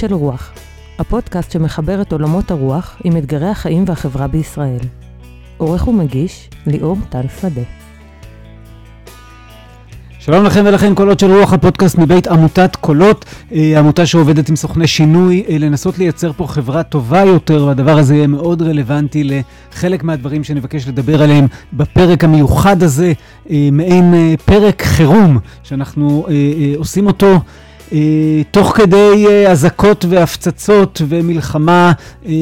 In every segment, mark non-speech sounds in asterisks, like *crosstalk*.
של רוח, הפודקאסט שמחבר את עולמות הרוח עם אתגרי החיים והחברה בישראל. עורך ומגיש, ליאור טל שדה. שלום לכם ולכן, קולות של רוח, הפודקאסט מבית עמותת קולות, אה, עמותה שעובדת עם סוכני שינוי, אה, לנסות לייצר פה חברה טובה יותר, והדבר הזה יהיה מאוד רלוונטי לחלק מהדברים שנבקש לדבר עליהם בפרק המיוחד הזה, אה, מעין פרק חירום, שאנחנו עושים אותו. תוך כדי אזעקות והפצצות ומלחמה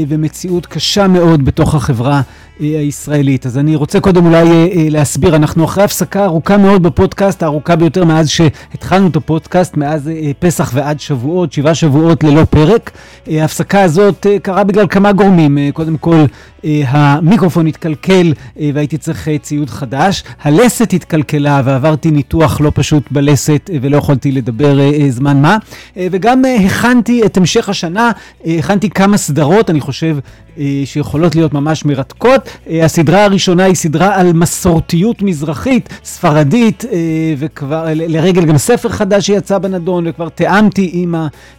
ומציאות קשה מאוד בתוך החברה הישראלית. אז אני רוצה קודם אולי אה, אה, להסביר, אנחנו אחרי הפסקה ארוכה מאוד בפודקאסט, הארוכה ביותר מאז שהתחלנו את הפודקאסט, מאז אה, פסח ועד שבועות, שבעה שבועות ללא פרק. ההפסקה הזאת קרה בגלל כמה גורמים. קודם כל, המיקרופון התקלקל והייתי צריך ציוד חדש. הלסת התקלקלה ועברתי ניתוח לא פשוט בלסת ולא יכולתי לדבר זמן מה. וגם הכנתי את המשך השנה, הכנתי כמה סדרות, אני חושב שיכולות להיות ממש מרתקות. אה, הסדרה הראשונה היא סדרה על מסורתיות מזרחית, ספרדית, אה, וכבר לרגל גם ספר חדש שיצא בנדון, וכבר תיאמתי עם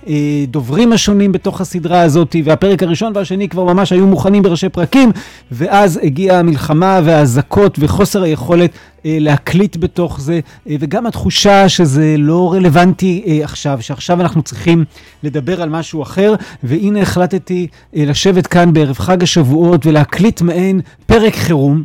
הדוברים השונים בתוך הסדרה הזאת, והפרק הראשון והשני כבר ממש היו מוכנים בראשי פרקים, ואז הגיעה המלחמה והאזעקות וחוסר היכולת להקליט בתוך זה, וגם התחושה שזה לא רלוונטי עכשיו, שעכשיו אנחנו צריכים לדבר על משהו אחר, והנה החלטתי לשבת כאן בערב חג השבועות ולהקליט מעין פרק חירום,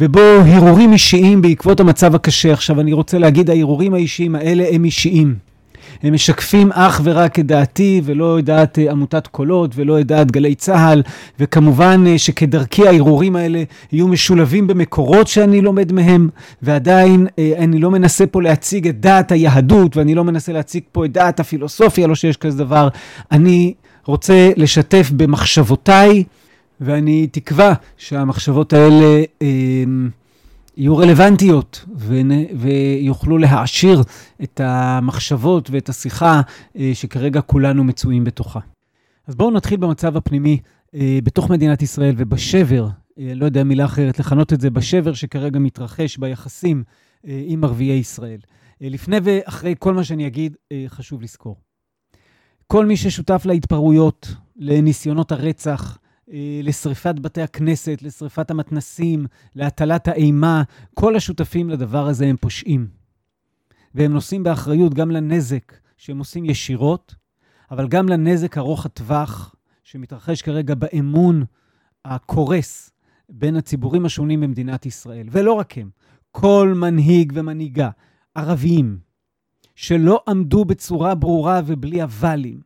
ובו הרהורים אישיים בעקבות המצב הקשה. עכשיו, אני רוצה להגיד, ההרהורים האישיים האלה הם אישיים. הם משקפים אך ורק את דעתי, ולא את דעת אה, עמותת קולות, ולא את דעת גלי צה"ל, וכמובן אה, שכדרכי ההרהורים האלה יהיו משולבים במקורות שאני לומד מהם, ועדיין אה, אני לא מנסה פה להציג את דעת היהדות, ואני לא מנסה להציג פה את דעת הפילוסופיה, לא שיש כזה דבר. אני רוצה לשתף במחשבותיי. ואני תקווה שהמחשבות האלה אה, יהיו רלוונטיות ויוכלו להעשיר את המחשבות ואת השיחה אה, שכרגע כולנו מצויים בתוכה. אז בואו נתחיל במצב הפנימי אה, בתוך מדינת ישראל ובשבר, אה, לא יודע מילה אחרת, לכנות את זה, בשבר שכרגע מתרחש ביחסים עם ערביי ישראל. לפני ואחרי כל מה שאני אגיד, חשוב לזכור. כל מי ששותף להתפרעויות, לניסיונות הרצח, אה, לשריפת בתי הכנסת, לשריפת המתנסים, להטלת האימה, כל השותפים לדבר הזה הם פושעים. והם נושאים באחריות גם לנזק שהם עושים ישירות, אבל גם לנזק ארוך הטווח שמתרחש כרגע באמון הקורס בין הציבורים השונים במדינת ישראל. ולא רק הם, כל מנהיג ומנהיגה, ערביים, שלא עמדו בצורה ברורה ובלי אבלים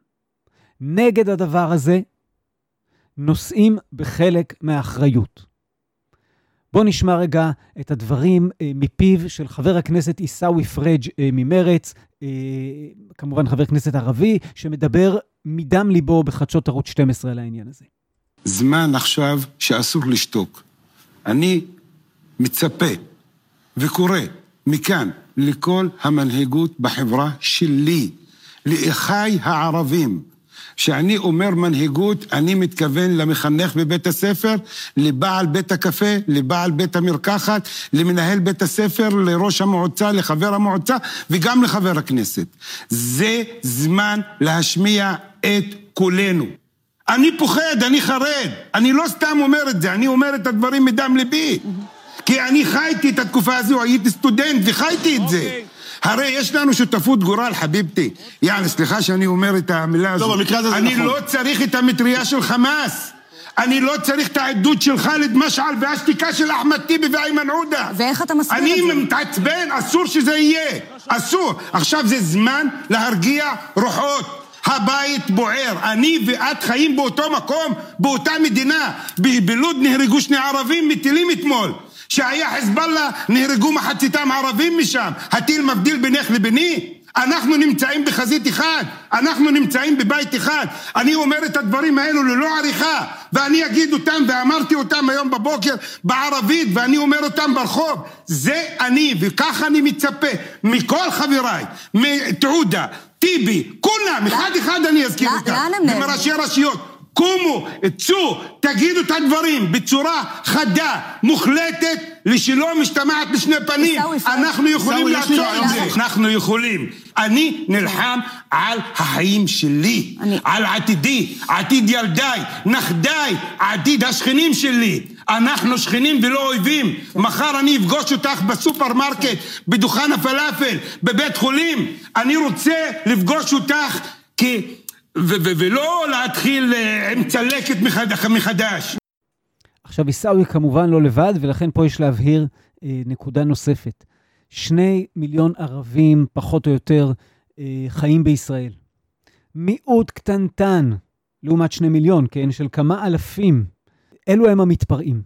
נגד הדבר הזה, נושאים בחלק מהאחריות. בואו נשמע רגע את הדברים אה, מפיו של חבר הכנסת עיסאווי פריג' אה, ממרץ, אה, כמובן חבר כנסת ערבי, שמדבר מדם ליבו בחדשות ערוץ 12 על העניין הזה. זמן עכשיו שאסור לשתוק. אני מצפה וקורא מכאן לכל המנהיגות בחברה שלי, לאחיי הערבים, כשאני אומר מנהיגות, אני מתכוון למחנך בבית הספר, לבעל בית הקפה, לבעל בית המרקחת, למנהל בית הספר, לראש המועצה, לחבר המועצה וגם לחבר הכנסת. זה זמן להשמיע את קולנו. אני פוחד, אני חרד. אני לא סתם אומר את זה, אני אומר את הדברים מדם ליבי. כי אני חייתי את התקופה הזו, הייתי סטודנט וחייתי את זה. הרי יש לנו שותפות גורל, חביבתי. יאללה, סליחה שאני אומר את המילה הזו. לא, במקרה הזה זה נכון. אני לא צריך את המטריה של חמאס. אני לא צריך את העדות של ח'אלד משעל והשתיקה של אחמד טיבי ואיימן עודה. ואיך אתה מסביר את זה? אני מתעצבן, אסור שזה יהיה. אסור. עכשיו זה זמן להרגיע רוחות. הבית בוער. אני ואת חיים באותו מקום, באותה מדינה. בלוד נהרגו שני ערבים מטילים אתמול. שהיה חיזבאללה, נהרגו מחציתם ערבים משם. הטיל מבדיל בינך לביני? אנחנו נמצאים בחזית אחד, אנחנו נמצאים בבית אחד. אני אומר את הדברים האלו ללא עריכה, ואני אגיד אותם, ואמרתי אותם היום בבוקר בערבית, ואני אומר אותם ברחוב. זה אני, וכך אני מצפה מכל חבריי, מתעודה, טיבי, כולם, אחד אחד אני אזכיר אותם. לאן הם נעלמו? ומראשי רשויות. קומו, צאו, תגידו את הדברים בצורה חדה, מוחלטת לשלא משתמעת לשני פנים. אנחנו יכולים לעצור את זה. אנחנו יכולים. אני נלחם על החיים שלי, על עתידי, עתיד ילדיי, נכדיי, עתיד השכנים שלי. אנחנו שכנים ולא אויבים. מחר אני אפגוש אותך בסופרמרקט, בדוכן הפלאפל, בבית חולים. אני רוצה לפגוש אותך כ... ולא להתחיל אה, עם צלקת מחדש. עכשיו, עיסאווי כמובן לא לבד, ולכן פה יש להבהיר אה, נקודה נוספת. שני מיליון ערבים, פחות או יותר, אה, חיים בישראל. מיעוט קטנטן, לעומת שני מיליון, כן, של כמה אלפים. אלו הם המתפרעים.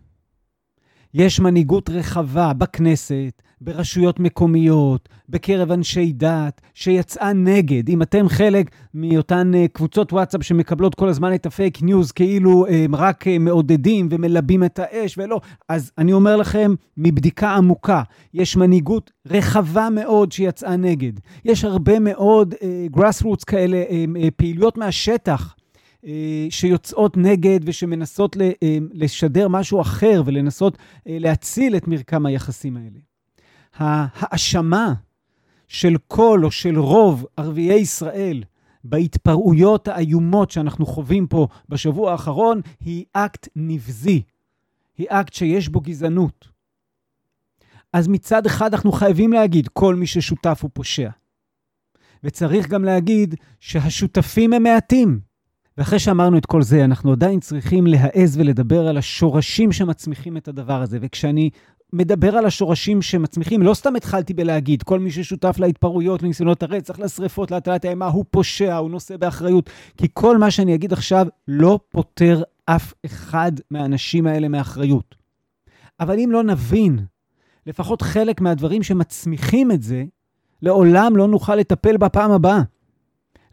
יש מנהיגות רחבה בכנסת, ברשויות מקומיות, בקרב אנשי דת, שיצאה נגד. אם אתם חלק מאותן אה, קבוצות וואטסאפ שמקבלות כל הזמן את הפייק ניוז, כאילו הם רק אה, מעודדים ומלבים את האש ולא, אז אני אומר לכם, מבדיקה עמוקה, יש מנהיגות רחבה מאוד שיצאה נגד. יש הרבה מאוד אה, roots כאלה, אה, פעילויות מהשטח. שיוצאות נגד ושמנסות לשדר משהו אחר ולנסות להציל את מרקם היחסים האלה. ההאשמה של כל או של רוב ערביי ישראל בהתפרעויות האיומות שאנחנו חווים פה בשבוע האחרון היא אקט נבזי, היא אקט שיש בו גזענות. אז מצד אחד אנחנו חייבים להגיד, כל מי ששותף הוא פושע. וצריך גם להגיד שהשותפים הם מעטים. ואחרי שאמרנו את כל זה, אנחנו עדיין צריכים להעז ולדבר על השורשים שמצמיחים את הדבר הזה. וכשאני מדבר על השורשים שמצמיחים. לא סתם התחלתי בלהגיד, כל מי ששותף להתפרעויות, לניסיונות הרצח, לשרפות, להטלת האימה, הוא פושע, הוא נושא באחריות. כי כל מה שאני אגיד עכשיו לא פוטר אף אחד מהאנשים האלה מאחריות. אבל אם לא נבין לפחות חלק מהדברים שמצמיחים את זה, לעולם לא נוכל לטפל בפעם הבאה.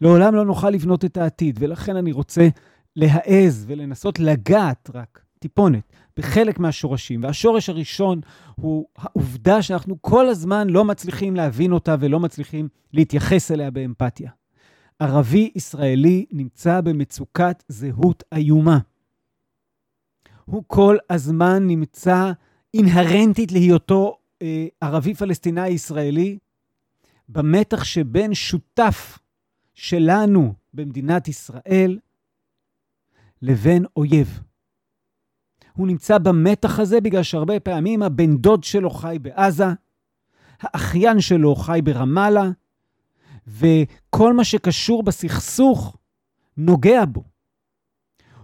לעולם לא נוכל לבנות את העתיד. ולכן אני רוצה להעז ולנסות לגעת רק טיפונת בחלק מהשורשים. והשורש הראשון הוא העובדה שאנחנו כל הזמן לא מצליחים להבין אותה ולא מצליחים להתייחס אליה באמפתיה. ערבי ישראלי נמצא במצוקת זהות איומה. הוא כל הזמן נמצא אינהרנטית להיותו אה, ערבי פלסטיני ישראלי, במתח שבין שותף שלנו במדינת ישראל לבין אויב. הוא נמצא במתח הזה בגלל שהרבה פעמים הבן דוד שלו חי בעזה, האחיין שלו חי ברמאללה, וכל מה שקשור בסכסוך נוגע בו.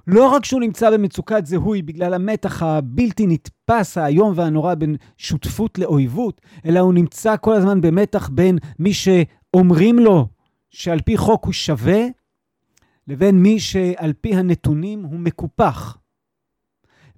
לא רק שהוא נמצא במצוקת זיהוי בגלל המתח הבלתי נתפס, האיום והנורא בין שותפות לאויבות, אלא הוא נמצא כל הזמן במתח בין מי שאומרים לו שעל פי חוק הוא שווה, לבין מי שעל פי הנתונים הוא מקופח.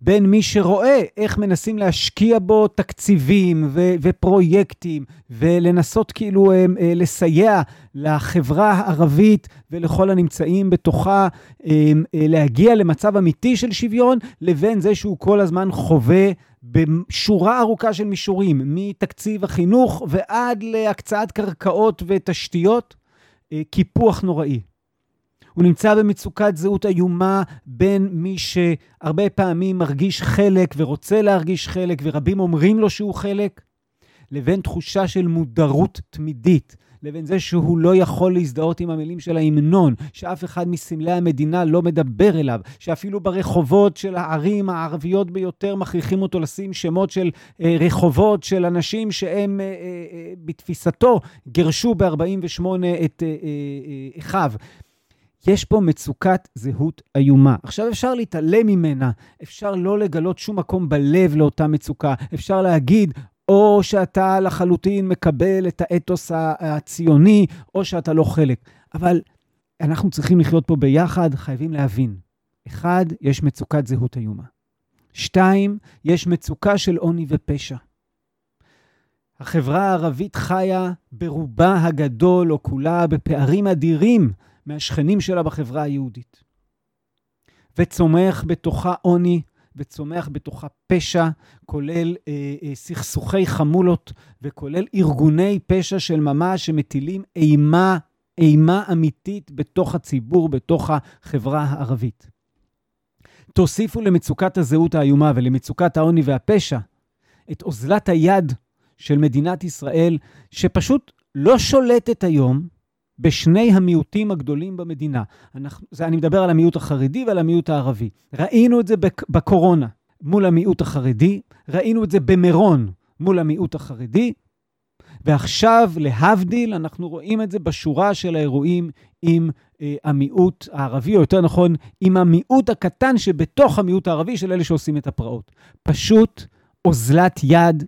בין מי שרואה איך מנסים להשקיע בו תקציבים ו- ופרויקטים ולנסות כאילו אה, אה, לסייע לחברה הערבית ולכל הנמצאים בתוכה אה, להגיע למצב אמיתי של שוויון, לבין זה שהוא כל הזמן חווה בשורה ארוכה של מישורים, מתקציב החינוך ועד להקצאת קרקעות ותשתיות, קיפוח נוראי. הוא נמצא במצוקת זהות איומה בין מי שהרבה פעמים מרגיש חלק ורוצה להרגיש חלק, ורבים אומרים לו שהוא חלק, לבין תחושה של מודרות תמידית, לבין זה שהוא לא יכול להזדהות עם המילים של ההמנון, שאף אחד מסמלי המדינה לא מדבר אליו, שאפילו ברחובות של הערים הערביות ביותר מכריחים אותו לשים שמות של אה, רחובות של אנשים שהם אה, אה, אה, בתפיסתו גירשו ב-48 את אה, אה, אחיו. יש פה מצוקת זהות איומה. עכשיו, אפשר להתעלם ממנה, אפשר לא לגלות שום מקום בלב לאותה מצוקה, אפשר להגיד, או שאתה לחלוטין מקבל את האתוס הציוני, או שאתה לא חלק. אבל אנחנו צריכים לחיות פה ביחד, חייבים להבין. אחד, יש מצוקת זהות איומה. שתיים, יש מצוקה של עוני ופשע. החברה הערבית חיה ברובה הגדול או כולה בפערים אדירים מהשכנים שלה בחברה היהודית. וצומח בתוכה עוני, וצומח בתוכה פשע, כולל אה, אה, סכסוכי חמולות, וכולל ארגוני פשע של ממש שמטילים אימה, אימה אמיתית בתוך הציבור, בתוך החברה הערבית. תוסיפו למצוקת הזהות האיומה ולמצוקת העוני והפשע את אוזלת היד של מדינת ישראל, שפשוט לא שולטת היום בשני המיעוטים הגדולים במדינה. אנחנו, זה, אני מדבר על המיעוט החרדי ועל המיעוט הערבי. ראינו את זה בקורונה מול המיעוט החרדי, ראינו את זה במירון מול המיעוט החרדי, ועכשיו, להבדיל, אנחנו רואים את זה בשורה של האירועים עם אה, המיעוט הערבי, או יותר נכון, עם המיעוט הקטן שבתוך המיעוט הערבי של אלה שעושים את הפרעות. פשוט אוזלת יד,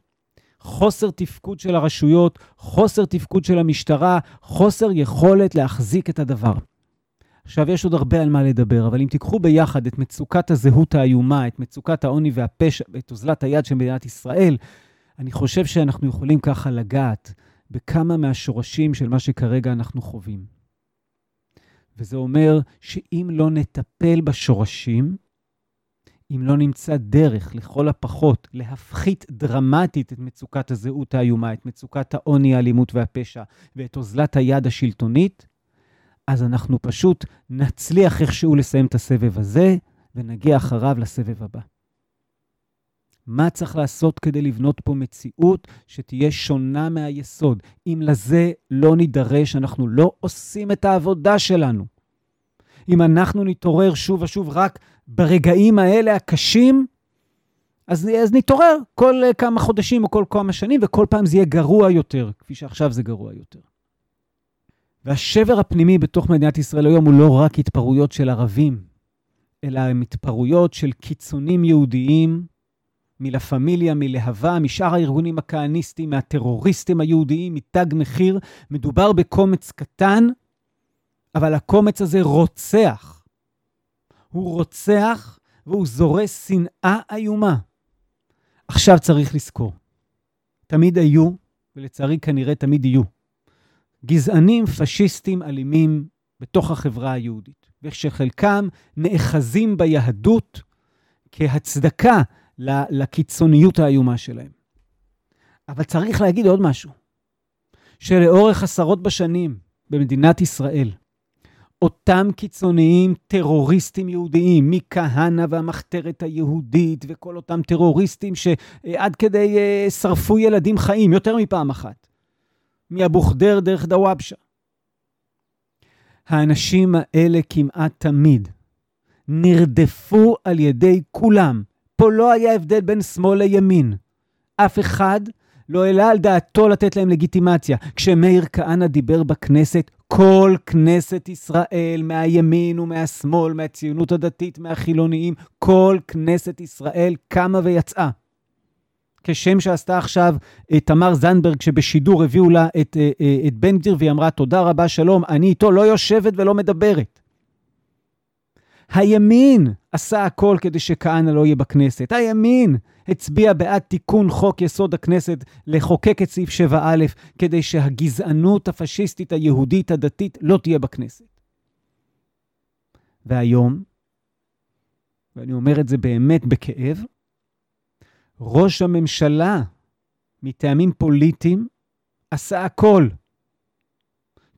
חוסר תפקוד של הרשויות, חוסר תפקוד של המשטרה, חוסר יכולת להחזיק את הדבר. עכשיו, יש עוד הרבה על מה לדבר, אבל אם תיקחו ביחד את מצוקת הזהות האיומה, את מצוקת העוני והפשע ואת אוזלת היד של מדינת ישראל, אני חושב שאנחנו יכולים ככה לגעת בכמה מהשורשים של מה שכרגע אנחנו חווים. וזה אומר שאם לא נטפל בשורשים, אם לא נמצא דרך, לכל הפחות, להפחית דרמטית את מצוקת הזהות האיומה, את מצוקת העוני, האלימות והפשע, ואת אוזלת היד השלטונית, אז אנחנו פשוט נצליח איכשהו לסיים את הסבב הזה, ונגיע אחריו לסבב הבא. מה צריך לעשות כדי לבנות פה מציאות שתהיה שונה מהיסוד? אם לזה לא נידרש, אנחנו לא עושים את העבודה שלנו. אם אנחנו נתעורר שוב ושוב רק ברגעים האלה הקשים, אז, אז נתעורר כל כמה חודשים או כל כמה שנים, וכל פעם זה יהיה גרוע יותר, כפי שעכשיו זה גרוע יותר. והשבר הפנימי בתוך מדינת ישראל היום הוא לא רק התפרעויות של ערבים, אלא הם התפרעויות של קיצונים יהודיים מלה פמיליה, מלהבה, משאר הארגונים הכהניסטיים, מהטרוריסטים היהודיים, מתג מחיר. מדובר בקומץ קטן, אבל הקומץ הזה רוצח. הוא רוצח והוא זורס שנאה איומה. עכשיו צריך לזכור, תמיד היו, ולצערי כנראה תמיד יהיו, גזענים פשיסטים אלימים בתוך החברה היהודית, ושחלקם נאחזים ביהדות כהצדקה לקיצוניות האיומה שלהם. אבל צריך להגיד עוד משהו, שלאורך עשרות בשנים במדינת ישראל, אותם קיצוניים טרוריסטים יהודיים, מכהנא והמחתרת היהודית וכל אותם טרוריסטים שעד כדי uh, שרפו ילדים חיים יותר מפעם אחת, מאבו ח'דיר דרך דוואבשה. האנשים האלה כמעט תמיד נרדפו על ידי כולם פה לא היה הבדל בין שמאל לימין. אף אחד לא העלה על דעתו לתת להם לגיטימציה. כשמאיר כהנא דיבר בכנסת, כל כנסת ישראל, מהימין ומהשמאל, מהציונות הדתית, מהחילוניים, כל כנסת ישראל קמה ויצאה. כשם שעשתה עכשיו אה, תמר זנדברג, שבשידור הביאו לה את, אה, אה, את בן גביר, והיא אמרה, תודה רבה, שלום, אני איתו לא יושבת ולא מדברת. הימין עשה הכל כדי שכהנא לא יהיה בכנסת. הימין הצביע בעד תיקון חוק יסוד הכנסת לחוקק את סעיף 7א כדי שהגזענות הפשיסטית היהודית הדתית לא תהיה בכנסת. והיום, ואני אומר את זה באמת בכאב, ראש הממשלה, מטעמים פוליטיים, עשה הכל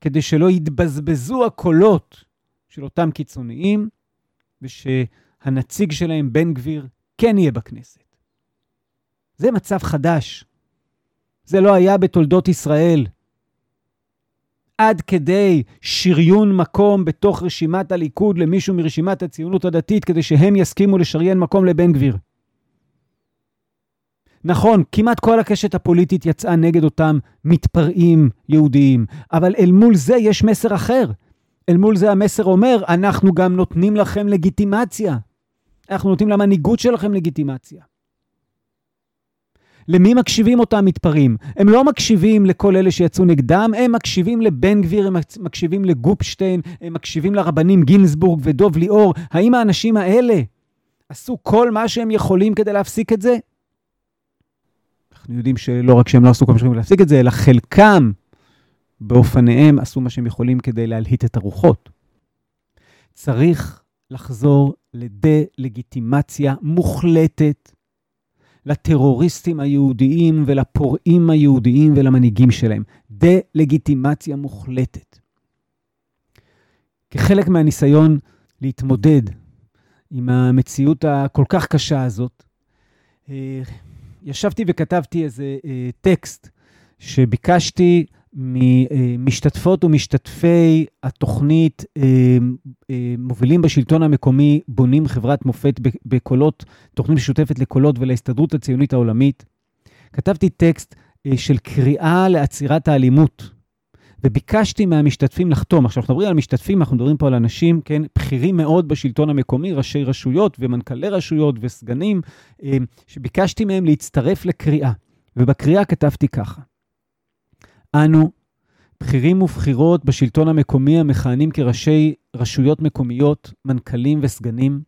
כדי שלא יתבזבזו הקולות של אותם קיצוניים, ושהנציג שלהם, בן גביר, כן יהיה בכנסת. זה מצב חדש. זה לא היה בתולדות ישראל. עד כדי שריון מקום בתוך רשימת הליכוד למישהו מרשימת הציונות הדתית כדי שהם יסכימו לשריין מקום לבן גביר. נכון, כמעט כל הקשת הפוליטית יצאה נגד אותם מתפרעים יהודיים, אבל אל מול זה יש מסר אחר. אל מול זה המסר אומר, אנחנו גם נותנים לכם לגיטימציה. אנחנו נותנים למנהיגות שלכם לגיטימציה. למי מקשיבים אותם מתפרעים? הם לא מקשיבים לכל אלה שיצאו נגדם, הם מקשיבים לבן גביר, הם מקשיבים לגופשטיין, הם מקשיבים לרבנים גינזבורג ודוב ליאור. האם האנשים האלה עשו כל מה שהם יכולים כדי להפסיק את זה? אנחנו יודעים שלא רק שהם לא עשו כל מה שהם יכולים להפסיק את זה, אלא חלקם באופניהם עשו מה שהם יכולים כדי להלהיט את הרוחות. צריך לחזור לדה-לגיטימציה מוחלטת לטרוריסטים היהודיים ולפורעים היהודיים ולמנהיגים שלהם. דה-לגיטימציה מוחלטת. כחלק מהניסיון להתמודד עם המציאות הכל כך קשה הזאת, אה, ישבתי וכתבתי איזה אה, טקסט שביקשתי ממשתתפות ומשתתפי התוכנית אה, אה, מובילים בשלטון המקומי, בונים חברת מופת בקולות, תוכנית משותפת לקולות ולהסתדרות הציונית העולמית. כתבתי טקסט אה, של קריאה לעצירת האלימות, וביקשתי מהמשתתפים לחתום. עכשיו, אנחנו מדברים על משתתפים, אנחנו מדברים פה על אנשים, כן, בכירים מאוד בשלטון המקומי, ראשי רשויות ומנכ"לי רשויות וסגנים, שביקשתי מהם להצטרף לקריאה. ובקריאה כתבתי ככה: אנו, בכירים ובכירות בשלטון המקומי המכהנים כראשי רשויות מקומיות, מנכ"לים וסגנים,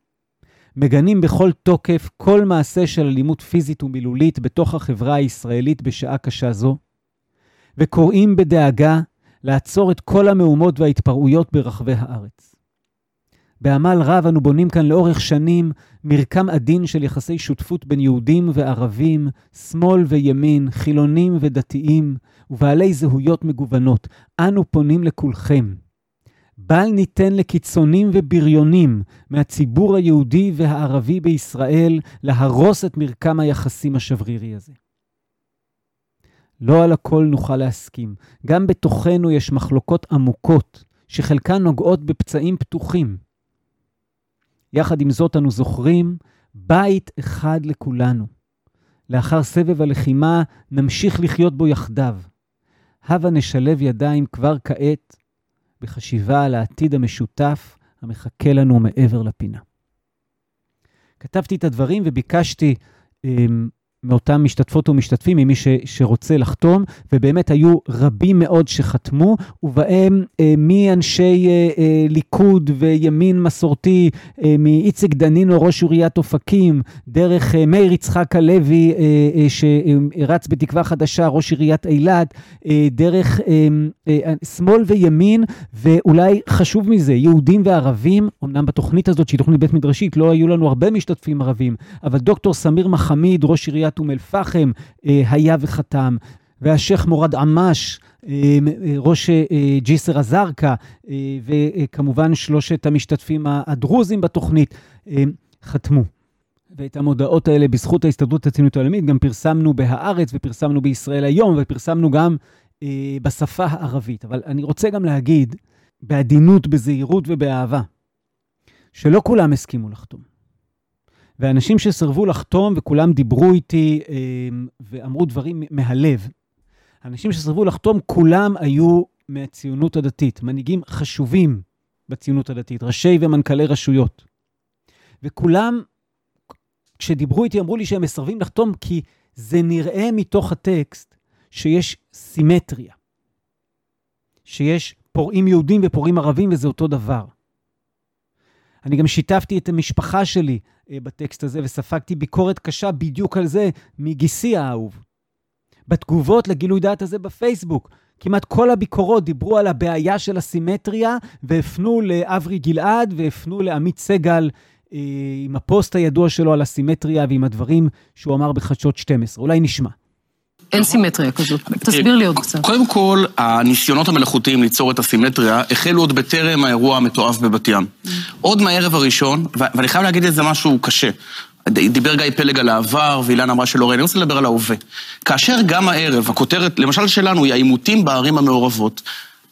מגנים בכל תוקף כל מעשה של אלימות פיזית ומילולית בתוך החברה הישראלית בשעה קשה זו, וקוראים בדאגה לעצור את כל המהומות וההתפרעויות ברחבי הארץ. בעמל רב אנו בונים כאן לאורך שנים מרקם עדין של יחסי שותפות בין יהודים וערבים, שמאל וימין, חילונים ודתיים, ובעלי זהויות מגוונות. אנו פונים לכולכם. בל ניתן לקיצונים ובריונים מהציבור היהודי והערבי בישראל להרוס את מרקם היחסים השברירי הזה. לא על הכל נוכל להסכים. גם בתוכנו יש מחלוקות עמוקות, שחלקן נוגעות בפצעים פתוחים. יחד עם זאת, אנו זוכרים בית אחד לכולנו. לאחר סבב הלחימה נמשיך לחיות בו יחדיו. הבה נשלב ידיים כבר כעת בחשיבה על העתיד המשותף המחכה לנו מעבר לפינה. כתבתי את הדברים וביקשתי אמ, מאותם משתתפות ומשתתפים, ממי ש, שרוצה לחתום, ובאמת היו רבים מאוד שחתמו, ובהם אה, מאנשי אה, אה, ליכוד וימין מסורתי, אה, מאיציק דנינו, ראש עיריית אופקים, דרך אה, מאיר יצחק הלוי, אה, אה, שרץ בתקווה חדשה, ראש עיריית אילת, אה, דרך אה, אה, שמאל וימין, ואולי חשוב מזה, יהודים וערבים, אמנם בתוכנית הזאת, שהיא תוכנית בית מדרשית, לא היו לנו הרבה משתתפים ערבים, אבל דוקטור סמיר מחמיד, ראש עיריית עיריית אום אל-פחם אה, היה וחתם, והשייח' מורד עמאש, אה, ראש אה, ג'יסר א-זרקא, וכמובן שלושת המשתתפים הדרוזים בתוכנית, חתמו. ואת המודעות האלה בזכות ההסתדרות הציונית העולמית גם פרסמנו בהארץ ופרסמנו בישראל היום ופרסמנו גם אה, בשפה הערבית. אבל אני רוצה גם להגיד, בעדינות, בזהירות ובאהבה, שלא כולם הסכימו לחתום. ואנשים שסרבו לחתום, וכולם דיברו איתי אה, ואמרו דברים מהלב. אנשים שסרבו לחתום, כולם היו מהציונות הדתית, מנהיגים חשובים בציונות הדתית, ראשי ומנכ"לי רשויות. וכולם, כשדיברו איתי, אמרו לי שהם מסרבים לחתום כי זה נראה מתוך הטקסט שיש סימטריה, שיש פורעים יהודים ופורעים ערבים וזה אותו דבר. אני גם שיתפתי את המשפחה שלי אה, בטקסט הזה וספגתי ביקורת קשה בדיוק על זה מגיסי האהוב. בתגובות לגילוי דעת הזה בפייסבוק, כמעט כל הביקורות דיברו על הבעיה של הסימטריה והפנו לאברי גלעד והפנו לעמית סגל אה, עם הפוסט הידוע שלו על הסימטריה ועם הדברים שהוא אמר בחדשות 12. אולי נשמע. אין סימטריה כזאת. תסביר לי עוד קצת. קודם כל, הניסיונות המלאכותיים ליצור את הסימטריה החלו עוד בטרם האירוע המתועב בבת ים. עוד מהערב הראשון, ואני חייב להגיד איזה משהו קשה. דיבר גיא פלג על העבר, ואילן אמרה שלא ראינו, אני רוצה לדבר על ההווה. כאשר גם הערב, הכותרת, למשל שלנו, היא העימותים בערים המעורבות.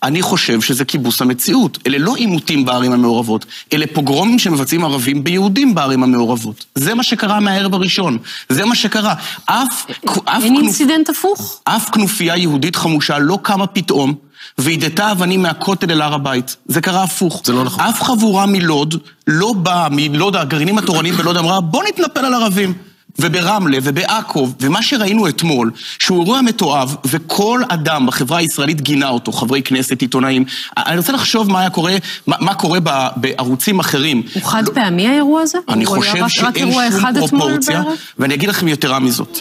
אני חושב שזה כיבוס המציאות. אלה לא עימותים בערים המעורבות, אלה פוגרומים שמבצעים ערבים ביהודים בערים המעורבות. זה מה שקרה מהערב הראשון. זה מה שקרה. אף... אף אין אינסידנט הפוך? אף כנופיה יהודית חמושה לא קמה פתאום. והידתה אבנים מהכותל אל הר הבית. זה קרה הפוך. זה לא נכון. אף חבורה מלוד לא באה, מלוד, הגרעינים התורניים בלוד אמרה, בוא נתנפל על ערבים. וברמלה ובעכו, ומה שראינו אתמול, שהוא אירוע מתועב, וכל אדם בחברה הישראלית גינה אותו, חברי כנסת, עיתונאים. אני רוצה לחשוב מה היה קורה, מה, מה קורה בערוצים אחרים. הוא חד לא, פעמי האירוע הזה? אני חושב שאין שום פרופורציה, ואני אגיד לכם יתרה מזאת.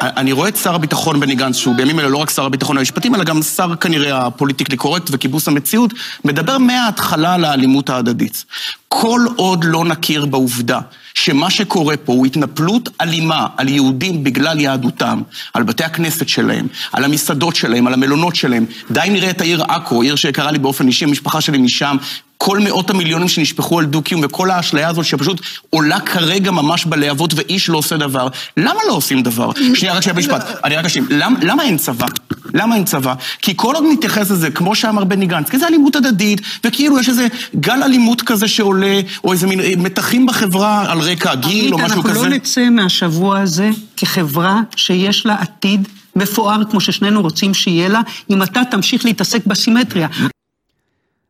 אני רואה את שר הביטחון בני גנץ, שהוא בימים אלה לא רק שר הביטחון המשפטים, אלא גם שר כנראה הפוליטיקלי קורקט וכיבוס המציאות, מדבר מההתחלה על האלימות ההדדית. כל עוד לא נכיר בעובדה שמה שקורה פה הוא התנפלות אלימה על יהודים בגלל יהדותם, על בתי הכנסת שלהם, על המסעדות שלהם, על המלונות שלהם. די נראה את העיר עכו, עיר שקרה לי באופן אישי, המשפחה שלי משם, כל מאות המיליונים שנשפכו על דו-קיום וכל האשליה הזאת שפשוט עולה כרגע ממש בלהבות ואיש לא עושה דבר. למה לא עושים דבר? שנייה, רק שנייה במשפט. *laughs* אני רק אשים. למה, למה אין צבא? למה אין צבא? כי כל עוד מתייחס לזה, כמו שאמר בני גנץ, כי זה אלימות הדדית, וכאילו יש איזה גל אלימות כזה שעולה, או איזה מין מתחים בחברה על רקע הגיל, או משהו כזה. אנחנו לא נצא מהשבוע הזה כחברה שיש לה עתיד מפואר, כמו ששנינו רוצים שיהיה לה, אם אתה תמשיך להתעסק בסימטריה.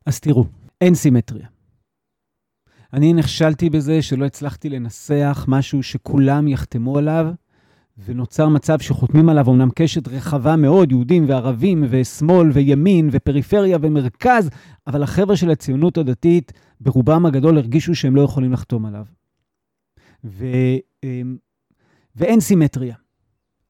אז תראו, אין סימטריה. אני נכשלתי בזה שלא הצלחתי לנסח משהו שכולם יחתמו עליו, ונוצר מצב שחותמים עליו אומנם קשת רחבה מאוד, יהודים וערבים ושמאל וימין ופריפריה ומרכז, אבל החבר'ה של הציונות הדתית ברובם הגדול הרגישו שהם לא יכולים לחתום עליו. ו, אמ, ואין סימטריה.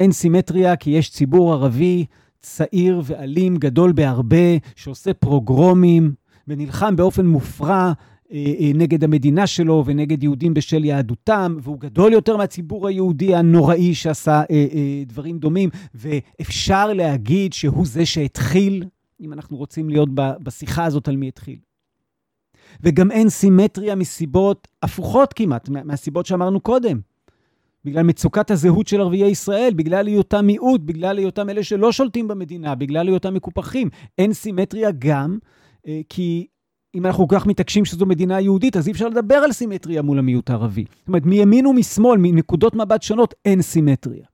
אין סימטריה כי יש ציבור ערבי צעיר ואלים, גדול בהרבה, שעושה פרוגרומים ונלחם באופן מופרע אה, אה, נגד המדינה שלו ונגד יהודים בשל יהדותם, והוא גדול יותר מהציבור היהודי הנוראי שעשה אה, דברים דומים, ואפשר להגיד שהוא זה שהתחיל, אם אנחנו רוצים להיות בשיחה הזאת על מי התחיל. וגם אין סימטריה מסיבות הפוכות כמעט, מהסיבות שאמרנו קודם. בגלל מצוקת הזהות של ערביי ישראל, בגלל היותם מיעוט, בגלל היותם אלה שלא שולטים במדינה, בגלל היותם מקופחים. אין סימטריה גם כי אם אנחנו כל כך מתעקשים שזו מדינה יהודית, אז אי אפשר לדבר על סימטריה מול המיעוט הערבי. זאת אומרת, מימין ומשמאל, מנקודות מבט שונות, אין סימטריה.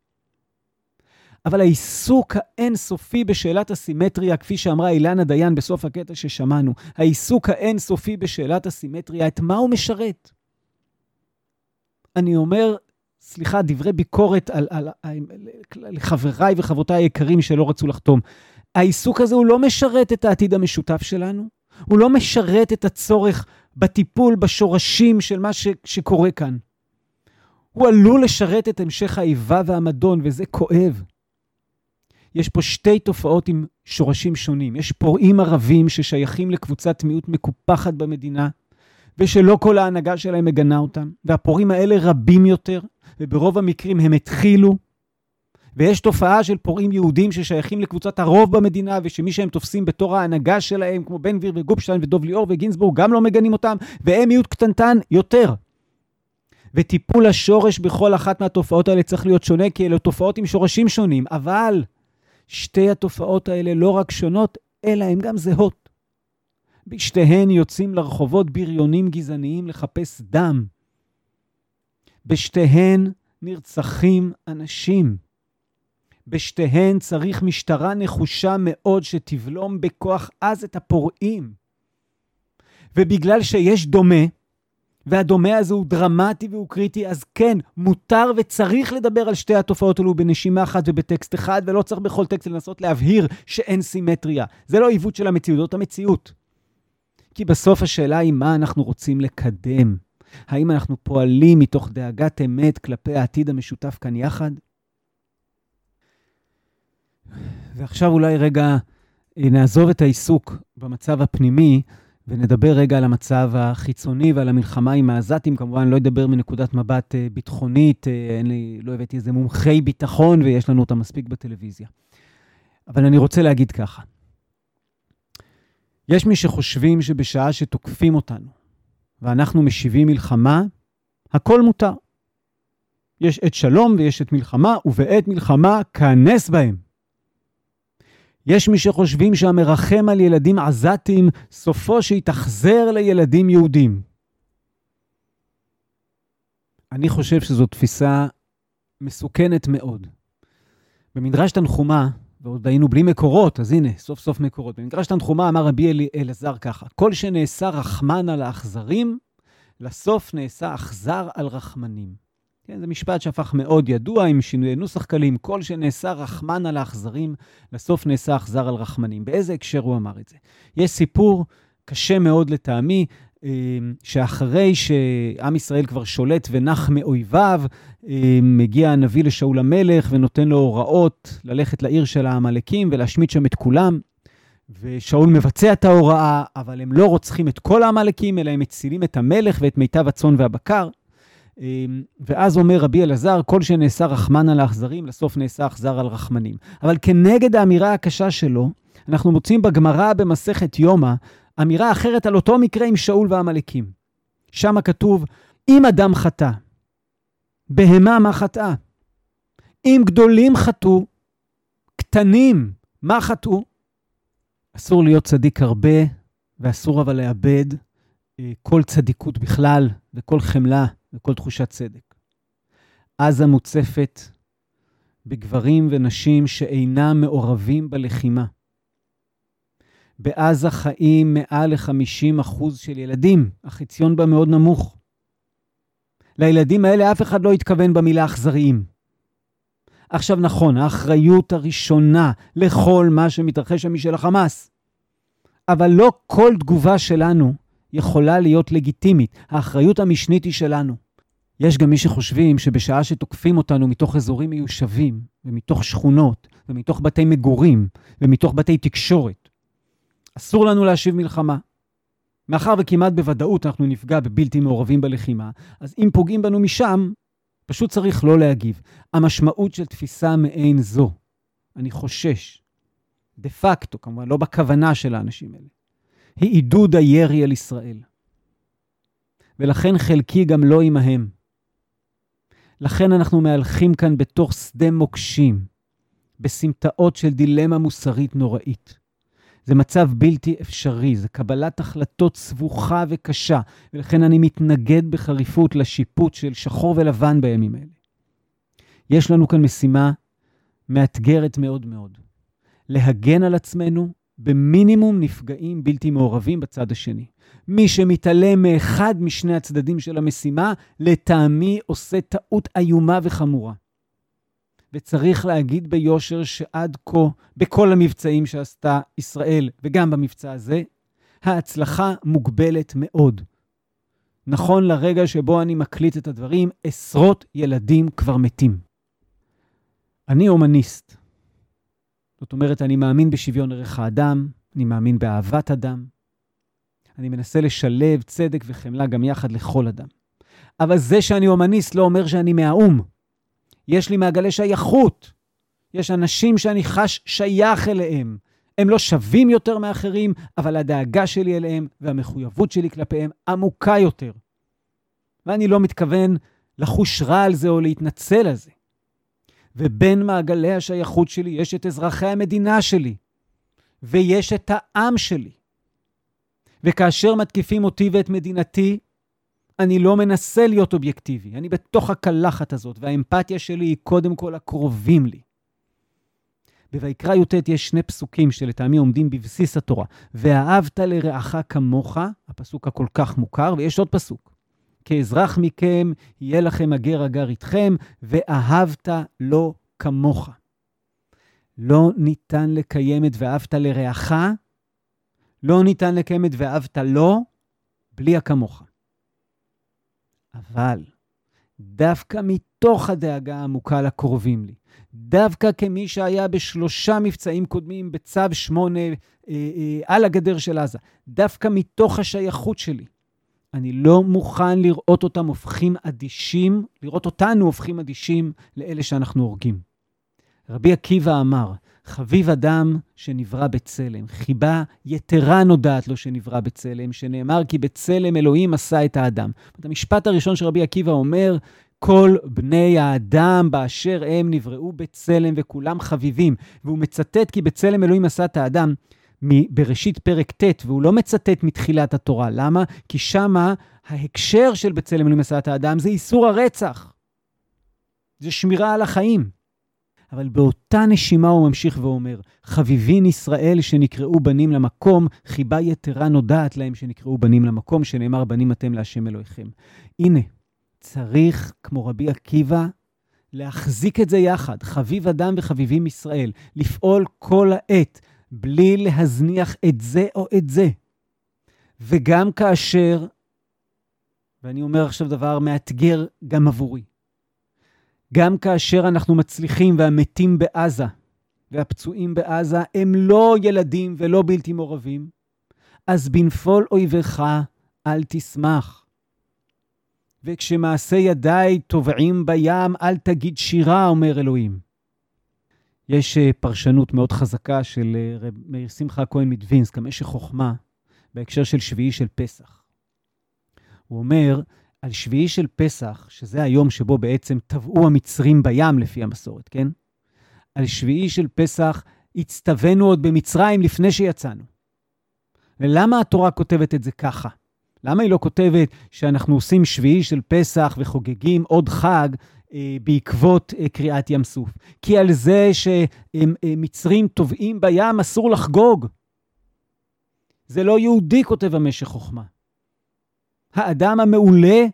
אבל העיסוק האינסופי בשאלת הסימטריה, כפי שאמרה אילנה דיין בסוף הקטע ששמענו, העיסוק האינסופי בשאלת הסימטריה, את מה הוא משרת? אני אומר, סליחה, דברי ביקורת על, על, על, על חבריי וחברותיי היקרים שלא רצו לחתום. העיסוק הזה הוא לא משרת את העתיד המשותף שלנו, הוא לא משרת את הצורך בטיפול בשורשים של מה ש, שקורה כאן. הוא עלול לשרת את המשך האיבה והמדון, וזה כואב. יש פה שתי תופעות עם שורשים שונים. יש פורעים ערבים ששייכים לקבוצת מיעוט מקופחת במדינה, ושלא כל ההנהגה שלהם מגנה אותם, והפורעים האלה רבים יותר, וברוב המקרים הם התחילו ויש תופעה של פורעים יהודים ששייכים לקבוצת הרוב במדינה, ושמי שהם תופסים בתור ההנהגה שלהם, כמו בן גביר וגופשטיין ודוב ליאור וגינזבורג, גם לא מגנים אותם, והם מיעוט קטנטן יותר. וטיפול השורש בכל אחת מהתופעות האלה צריך להיות שונה, כי אלה תופעות עם שורשים שונים, אבל שתי התופעות האלה לא רק שונות, אלא הן גם זהות. בשתיהן יוצאים לרחובות בריונים גזעניים לחפש דם. בשתיהן נרצחים אנשים. בשתיהן צריך משטרה נחושה מאוד שתבלום בכוח עז את הפורעים. ובגלל שיש דומה, והדומה הזה הוא דרמטי והוא קריטי, אז כן, מותר וצריך לדבר על שתי התופעות האלו בנשימה אחת ובטקסט אחד, ולא צריך בכל טקסט לנסות להבהיר שאין סימטריה. זה לא עיוות של המציאות, זאת המציאות. כי בסוף השאלה היא מה אנחנו רוצים לקדם. האם אנחנו פועלים מתוך דאגת אמת כלפי העתיד המשותף כאן יחד? ועכשיו אולי רגע אה, נעזוב את העיסוק במצב הפנימי ונדבר רגע על המצב החיצוני ועל המלחמה עם העזתים. כמובן, לא אדבר מנקודת מבט אה, ביטחונית, אה, אין לי, לא הבאתי איזה מומחי ביטחון ויש לנו אותם מספיק בטלוויזיה. אבל אני רוצה להגיד ככה, יש מי שחושבים שבשעה שתוקפים אותנו ואנחנו משיבים מלחמה, הכל מותר. יש עת שלום ויש עת מלחמה, ובעת מלחמה כנס בהם. יש מי שחושבים שהמרחם על ילדים עזתים, סופו שיתאכזר לילדים יהודים. אני חושב שזו תפיסה מסוכנת מאוד. במדרש תנחומה, ועוד היינו בלי מקורות, אז הנה, סוף סוף מקורות. במדרש תנחומה אמר רבי אלעזר ככה, כל שנעשה רחמן על האכזרים, לסוף נעשה אכזר על רחמנים. כן, זה משפט שהפך מאוד ידוע עם שינויי נוסח קלים. כל שנעשה רחמן על האכזרים, לסוף נעשה אכזר על רחמנים. באיזה הקשר הוא אמר את זה? יש סיפור קשה מאוד לטעמי, אה, שאחרי שעם ישראל כבר שולט ונח מאויביו, אה, מגיע הנביא לשאול המלך ונותן לו הוראות ללכת לעיר של העמלקים ולהשמיד שם את כולם. ושאול מבצע את ההוראה, אבל הם לא רוצחים את כל העמלקים, אלא הם מצילים את המלך ואת מיטב הצאן והבקר. אמ, ואז אומר רבי אלעזר, כל שנעשה רחמן על האכזרים, לסוף נעשה אכזר על רחמנים. אבל כנגד האמירה הקשה שלו, אנחנו מוצאים בגמרא במסכת יומא, אמירה אחרת על אותו מקרה עם שאול ועמלקים. שם כתוב, אם אדם חטא, בהמה מה חטאה? אם גדולים חטאו, קטנים, מה חטאו? אסור להיות צדיק הרבה, ואסור אבל לאבד אה, כל צדיקות בכלל, וכל חמלה, וכל תחושת צדק. עזה מוצפת בגברים ונשים שאינם מעורבים בלחימה. בעזה חיים מעל ל-50% של ילדים, החציון בה מאוד נמוך. לילדים האלה אף אחד לא התכוון במילה אכזריים. עכשיו נכון, האחריות הראשונה לכל מה שמתרחש שם היא של החמאס. אבל לא כל תגובה שלנו יכולה להיות לגיטימית. האחריות המשנית היא שלנו. יש גם מי שחושבים שבשעה שתוקפים אותנו מתוך אזורים מיושבים, ומתוך שכונות, ומתוך בתי מגורים, ומתוך בתי תקשורת, אסור לנו להשיב מלחמה. מאחר וכמעט בוודאות אנחנו נפגע בבלתי מעורבים בלחימה, אז אם פוגעים בנו משם, פשוט צריך לא להגיב. המשמעות של תפיסה מעין זו, אני חושש, דה פקטו, כמובן, לא בכוונה של האנשים האלה, היא עידוד הירי על ישראל. ולכן חלקי גם לא עמהם. לכן אנחנו מהלכים כאן בתוך שדה מוקשים, בסמטאות של דילמה מוסרית נוראית. זה מצב בלתי אפשרי, זה קבלת החלטות סבוכה וקשה, ולכן אני מתנגד בחריפות לשיפוט של שחור ולבן בימים האלה. יש לנו כאן משימה מאתגרת מאוד מאוד. להגן על עצמנו במינימום נפגעים בלתי מעורבים בצד השני. מי שמתעלם מאחד משני הצדדים של המשימה, לטעמי עושה טעות איומה וחמורה. וצריך להגיד ביושר שעד כה, בכל המבצעים שעשתה ישראל, וגם במבצע הזה, ההצלחה מוגבלת מאוד. נכון לרגע שבו אני מקליט את הדברים, עשרות ילדים כבר מתים. אני הומניסט. זאת אומרת, אני מאמין בשוויון ערך האדם, אני מאמין באהבת אדם. אני מנסה לשלב צדק וחמלה גם יחד לכל אדם. אבל זה שאני הומניסט לא אומר שאני מהאו"ם. יש לי מעגלי שייכות. יש אנשים שאני חש שייך אליהם. הם לא שווים יותר מאחרים, אבל הדאגה שלי אליהם והמחויבות שלי כלפיהם עמוקה יותר. ואני לא מתכוון לחוש רע על זה או להתנצל על זה. ובין מעגלי השייכות שלי יש את אזרחי המדינה שלי, ויש את העם שלי. וכאשר מתקיפים אותי ואת מדינתי, אני לא מנסה להיות אובייקטיבי, אני בתוך הקלחת הזאת, והאמפתיה שלי היא קודם כל הקרובים לי. בויקרא י"ט יש שני פסוקים שלטעמי עומדים בבסיס התורה. ואהבת לרעך כמוך, הפסוק הכל כך מוכר, ויש עוד פסוק. כאזרח מכם יהיה לכם הגר הגר איתכם, ואהבת לו כמוך. לא ניתן לקיים את ואהבת לרעך, לא ניתן לקיים את ואהבת לו, בלי הכמוך. אבל דווקא מתוך הדאגה העמוקה לקרובים לי, דווקא כמי שהיה בשלושה מבצעים קודמים בצו שמונה אה, אה, על הגדר של עזה, דווקא מתוך השייכות שלי, אני לא מוכן לראות אותם הופכים אדישים, לראות אותנו הופכים אדישים לאלה שאנחנו הורגים. רבי עקיבא אמר, חביב אדם שנברא בצלם, חיבה יתרה נודעת לו שנברא בצלם, שנאמר כי בצלם אלוהים עשה את האדם. את המשפט הראשון של רבי עקיבא אומר, כל בני האדם באשר הם נבראו בצלם וכולם חביבים. והוא מצטט כי בצלם אלוהים עשה את האדם. בראשית פרק ט', והוא לא מצטט מתחילת התורה. למה? כי שמה ההקשר של בצלם אלוהים עשה את האדם זה איסור הרצח. זה שמירה על החיים. אבל באותה נשימה הוא ממשיך ואומר, חביבין ישראל שנקראו בנים למקום, חיבה יתרה נודעת להם שנקראו בנים למקום, שנאמר בנים אתם להשם אלוהיכם. הנה, צריך, כמו רבי עקיבא, להחזיק את זה יחד, חביב אדם וחביבים ישראל, לפעול כל העת, בלי להזניח את זה או את זה. וגם כאשר, ואני אומר עכשיו דבר מאתגר גם עבורי, גם כאשר אנחנו מצליחים והמתים בעזה והפצועים בעזה הם לא ילדים ולא בלתי מעורבים, אז בנפול אויביך אל תשמח. וכשמעשה ידיי טובעים בים, אל תגיד שירה, אומר אלוהים. יש אה, פרשנות מאוד חזקה של אה, רב מאיר שמחה כהן מדווינסק, המשך חוכמה, בהקשר של שביעי של פסח. הוא אומר, על שביעי של פסח, שזה היום שבו בעצם טבעו המצרים בים לפי המסורת, כן? על שביעי של פסח הצטווינו עוד במצרים לפני שיצאנו. ולמה התורה כותבת את זה ככה? למה היא לא כותבת שאנחנו עושים שביעי של פסח וחוגגים עוד חג אה, בעקבות אה, קריעת ים סוף? כי על זה שמצרים טובעים בים אסור לחגוג. זה לא יהודי, כותב המשך חוכמה. האדם המעולה,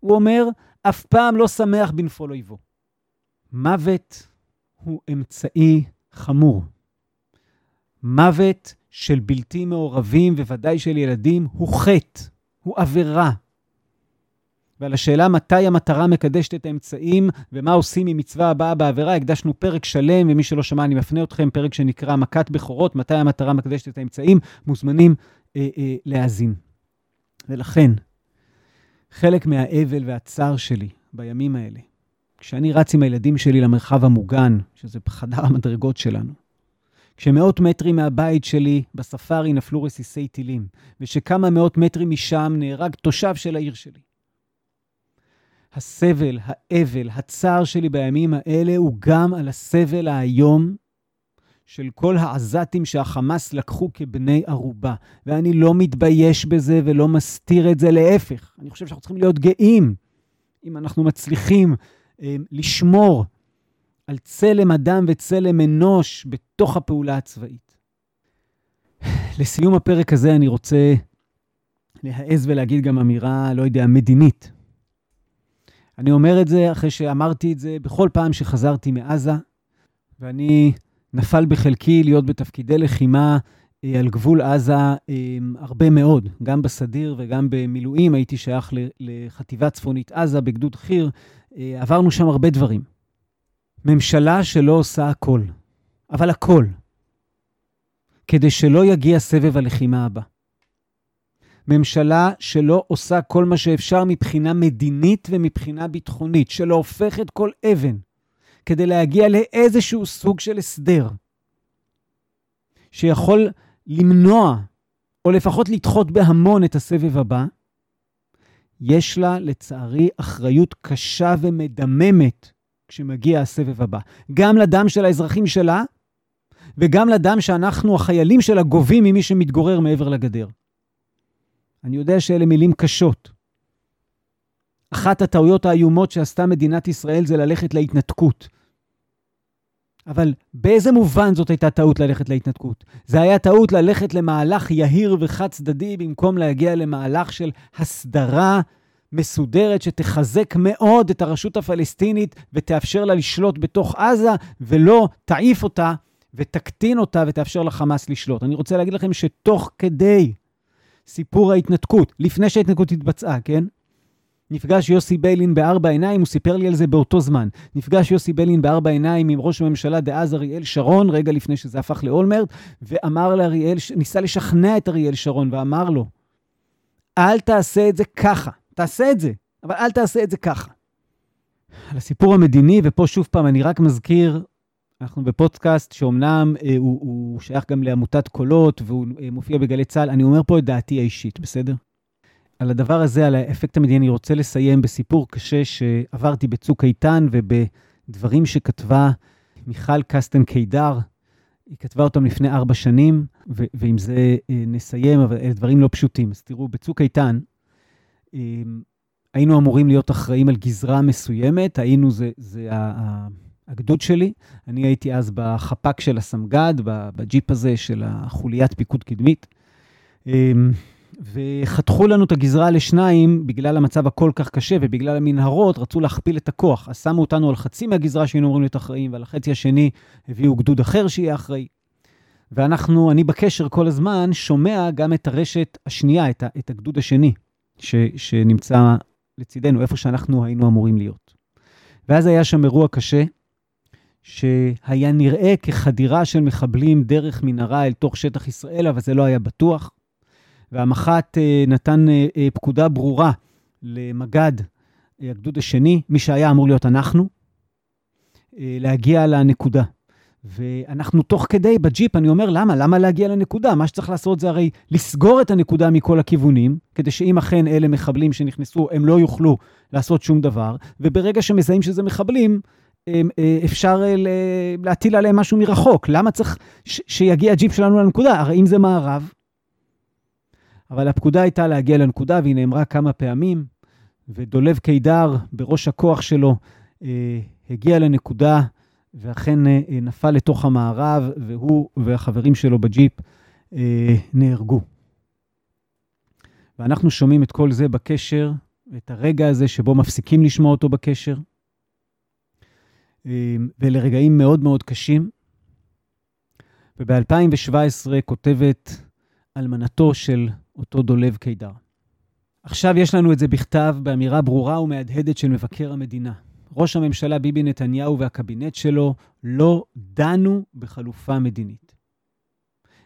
הוא אומר, אף פעם לא שמח בנפול אויבו. מוות הוא אמצעי חמור. מוות של בלתי מעורבים, וודאי של ילדים, הוא חטא, הוא עבירה. ועל השאלה מתי המטרה מקדשת את האמצעים ומה עושים עם מצווה הבאה בעבירה, הקדשנו פרק שלם, ומי שלא שמע, אני מפנה אתכם, פרק שנקרא מכת בכורות, מתי המטרה מקדשת את האמצעים, מוזמנים אה, אה, להאזין. ולכן, חלק מהאבל והצער שלי בימים האלה, כשאני רץ עם הילדים שלי למרחב המוגן, שזה בחדר המדרגות שלנו, כשמאות מטרים מהבית שלי בספארי נפלו רסיסי טילים, ושכמה מאות מטרים משם נהרג תושב של העיר שלי. הסבל, האבל, הצער שלי בימים האלה הוא גם על הסבל האיום של כל העזתים שהחמאס לקחו כבני ערובה. ואני לא מתבייש בזה ולא מסתיר את זה, להפך. אני חושב שאנחנו צריכים להיות גאים אם אנחנו מצליחים אה, לשמור על צלם אדם וצלם אנוש בתוך הפעולה הצבאית. לסיום הפרק הזה אני רוצה להעז ולהגיד גם אמירה, לא יודע, מדינית. אני אומר את זה אחרי שאמרתי את זה בכל פעם שחזרתי מעזה, ואני נפל בחלקי להיות בתפקידי לחימה אה, על גבול עזה אה, הרבה מאוד, גם בסדיר וגם במילואים. הייתי שייך לחטיבה צפונית עזה בגדוד חי"ר. אה, עברנו שם הרבה דברים. ממשלה שלא עושה הכל, אבל הכל, כדי שלא יגיע סבב הלחימה הבא. ממשלה שלא עושה כל מה שאפשר מבחינה מדינית ומבחינה ביטחונית, שלא הופכת כל אבן כדי להגיע לאיזשהו סוג של הסדר, שיכול למנוע, או לפחות לדחות בהמון את הסבב הבא, יש לה, לצערי, אחריות קשה ומדממת כשמגיע הסבב הבא. גם לדם של האזרחים שלה, וגם לדם שאנחנו, החיילים שלה, גובים ממי שמתגורר מעבר לגדר. אני יודע שאלה מילים קשות. אחת הטעויות האיומות שעשתה מדינת ישראל זה ללכת להתנתקות. אבל באיזה מובן זאת הייתה טעות ללכת להתנתקות? זה היה טעות ללכת למהלך יהיר וחד צדדי במקום להגיע למהלך של הסדרה מסודרת שתחזק מאוד את הרשות הפלסטינית ותאפשר לה לשלוט בתוך עזה, ולא תעיף אותה ותקטין אותה ותאפשר לחמאס לשלוט. אני רוצה להגיד לכם שתוך כדי סיפור ההתנתקות, לפני שההתנתקות התבצעה, כן? נפגש יוסי ביילין בארבע עיניים, הוא סיפר לי על זה באותו זמן. נפגש יוסי ביילין בארבע עיניים עם ראש הממשלה דאז אריאל שרון, רגע לפני שזה הפך לאולמרט, ואמר לאריאל, ניסה לשכנע את אריאל שרון ואמר לו, אל תעשה את זה ככה, תעשה את זה, אבל אל תעשה את זה ככה. על הסיפור המדיני, ופה שוב פעם, אני רק מזכיר, אנחנו בפודקאסט שאומנם אה, הוא, הוא שייך גם לעמותת קולות והוא אה, מופיע בגלי צה"ל, אני אומר פה את דעתי האישית, בסדר? על הדבר הזה, על האפקט המדיני, אני רוצה לסיים בסיפור קשה שעברתי בצוק איתן ובדברים שכתבה מיכל קסטן קידר. היא כתבה אותם לפני ארבע שנים, ו- ועם זה אה, נסיים, אבל אלה דברים לא פשוטים. אז תראו, בצוק איתן, היינו אמורים להיות אחראים על גזרה מסוימת, היינו, זה, זה הגדוד שלי. אני הייתי אז בחפ"ק של הסמג"ד, בג'יפ הזה של החוליית פיקוד קדמית. וחתכו לנו את הגזרה לשניים בגלל המצב הכל כך קשה ובגלל המנהרות, רצו להכפיל את הכוח. אז שמו אותנו על חצי מהגזרה שהיינו אמורים להיות אחראים, ועל החצי השני הביאו גדוד אחר שיהיה אחראי. ואנחנו, אני בקשר כל הזמן, שומע גם את הרשת השנייה, את, ה, את הגדוד השני, ש, שנמצא לצידנו, איפה שאנחנו היינו אמורים להיות. ואז היה שם אירוע קשה, שהיה נראה כחדירה של מחבלים דרך מנהרה אל תוך שטח ישראל, אבל זה לא היה בטוח. והמח"ט אה, נתן אה, אה, פקודה ברורה למג"ד הגדוד השני, מי שהיה אמור להיות אנחנו, להגיע לנקודה. ואנחנו תוך כדי בג'יפ, אני אומר, למה? למה להגיע לנקודה? מה שצריך לעשות זה הרי לסגור את הנקודה מכל הכיוונים, כדי שאם אכן אלה מחבלים שנכנסו, הם לא יוכלו לעשות שום דבר, וברגע שמזהים שזה מחבלים, אה, אפשר אה, להטיל עליהם משהו מרחוק. למה צריך שיגיע הג'יפ שלנו לנקודה? הרי אם זה מערב. אבל הפקודה הייתה להגיע לנקודה, והיא נאמרה כמה פעמים, ודולב קידר, בראש הכוח שלו, אה, הגיע לנקודה, ואכן נפל לתוך המערב, והוא והחברים שלו בג'יפ נהרגו. ואנחנו שומעים את כל זה בקשר, את הרגע הזה שבו מפסיקים לשמוע אותו בקשר. אמ, ולרגעים מאוד מאוד קשים. וב-2017 כותבת אלמנתו של אותו דולב קידר. עכשיו יש לנו את זה בכתב באמירה ברורה ומהדהדת של מבקר המדינה. ראש הממשלה ביבי נתניהו והקבינט שלו לא דנו בחלופה מדינית.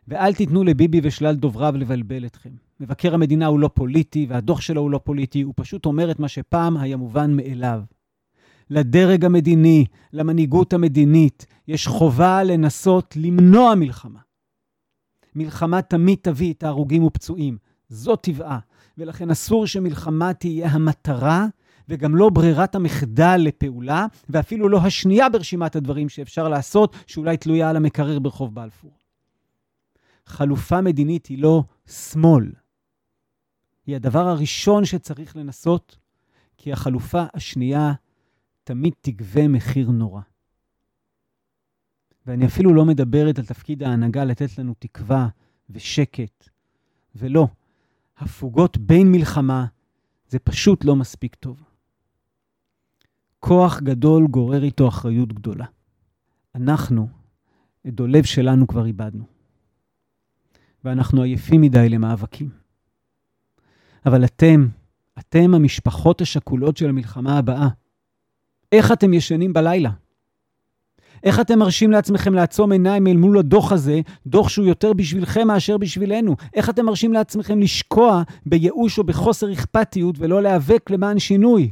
ואל תיתנו לביבי ושלל דובריו לבלבל אתכם. מבקר המדינה הוא לא פוליטי, והדוח שלו הוא לא פוליטי, הוא פשוט אומר את מה שפעם היה מובן מאליו. לדרג המדיני, למנהיגות המדינית, יש חובה לנסות למנוע מלחמה. מלחמה תמיד תביא את ההרוגים ופצועים, זאת טבעה, ולכן אסור שמלחמה תהיה המטרה וגם לא ברירת המחדל לפעולה, ואפילו לא השנייה ברשימת הדברים שאפשר לעשות, שאולי תלויה על המקרר ברחוב בלפור. חלופה מדינית היא לא שמאל. היא הדבר הראשון שצריך לנסות, כי החלופה השנייה תמיד תגבה מחיר נורא. ואני אפילו לא מדברת על תפקיד ההנהגה לתת לנו תקווה ושקט. ולא, הפוגות בין מלחמה זה פשוט לא מספיק טוב. כוח גדול גורר איתו אחריות גדולה. אנחנו, את דולב שלנו כבר איבדנו. ואנחנו עייפים מדי למאבקים. אבל אתם, אתם המשפחות השכולות של המלחמה הבאה. איך אתם ישנים בלילה? איך אתם מרשים לעצמכם לעצום עיניים אל מול הדוח הזה, דוח שהוא יותר בשבילכם מאשר בשבילנו? איך אתם מרשים לעצמכם לשקוע בייאוש או בחוסר אכפתיות ולא להיאבק למען שינוי?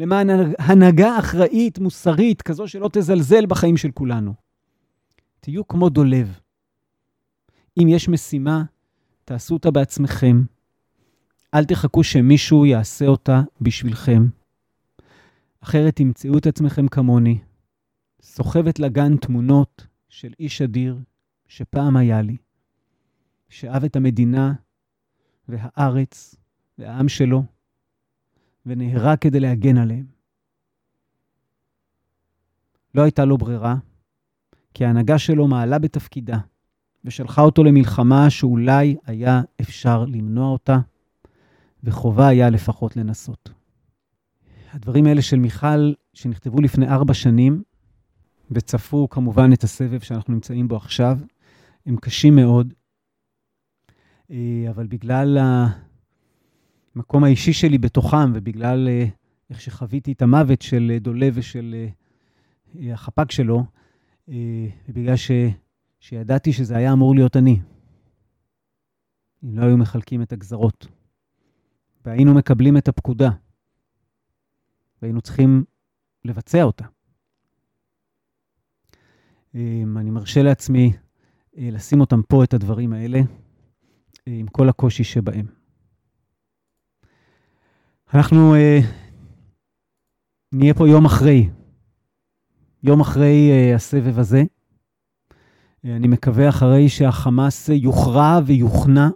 למען הנהגה אחראית, מוסרית, כזו שלא תזלזל בחיים של כולנו. תהיו כמו דולב. אם יש משימה, תעשו אותה בעצמכם. אל תחכו שמישהו יעשה אותה בשבילכם. אחרת תמצאו את עצמכם כמוני, סוחבת לגן תמונות של איש אדיר שפעם היה לי, שאהב את המדינה והארץ והעם שלו, ונהרג כדי להגן עליהם. לא הייתה לו ברירה, כי ההנהגה שלו מעלה בתפקידה, ושלחה אותו למלחמה שאולי היה אפשר למנוע אותה, וחובה היה לפחות לנסות. הדברים האלה של מיכל, שנכתבו לפני ארבע שנים, וצפו כמובן את הסבב שאנחנו נמצאים בו עכשיו, הם קשים מאוד, אה, אבל בגלל המקום האישי שלי בתוכם, ובגלל אה, איך שחוויתי את המוות של דולב ושל אה, החפ"ק שלו, ובגלל ש... שידעתי שזה היה אמור להיות אני, אם לא היו מחלקים את הגזרות, והיינו מקבלים את הפקודה. והיינו צריכים לבצע אותה. אני מרשה לעצמי אה, לשים אותם פה, את הדברים האלה, אה, עם כל הקושי שבהם. אנחנו uh, נהיה פה יום אחרי, יום אחרי uh, הסבב הזה. Uh, אני מקווה אחרי שהחמאס יוכרע ויוכנע,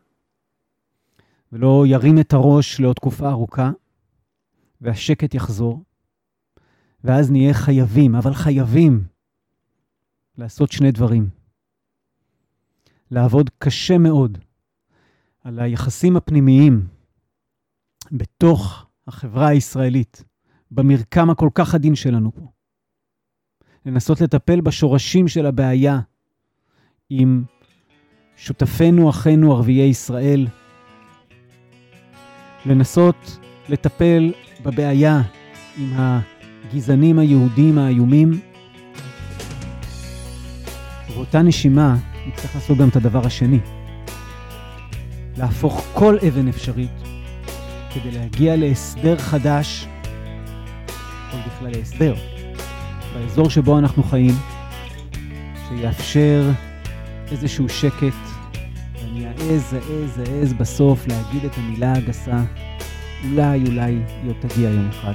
ולא ירים את הראש לעוד תקופה ארוכה. והשקט יחזור, ואז נהיה חייבים, אבל חייבים, לעשות שני דברים. לעבוד קשה מאוד על היחסים הפנימיים בתוך החברה הישראלית, במרקם הכל כך עדין שלנו פה. לנסות לטפל בשורשים של הבעיה עם שותפינו, אחינו, ערביי ישראל. לנסות לטפל בבעיה עם הגזענים היהודים האיומים. ובאותה נשימה נצטרך לעשות גם את הדבר השני, להפוך כל אבן אפשרית כדי להגיע להסדר חדש כל בכללי הסדר, באזור שבו אנחנו חיים, שיאפשר איזשהו שקט, ואני אעז, אעז, אעז בסוף להגיד את המילה הגסה, אולי, אולי היא עוד תגיע יום אחד.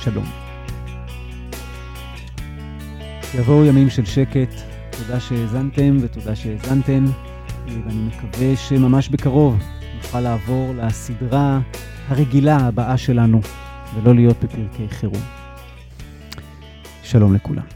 שלום. יבואו ימים של שקט, תודה שהאזנתם ותודה שהאזנתם, ואני מקווה שממש בקרוב נוכל לעבור לסדרה הרגילה הבאה שלנו, ולא להיות בפרקי חירום. שלום לכולם.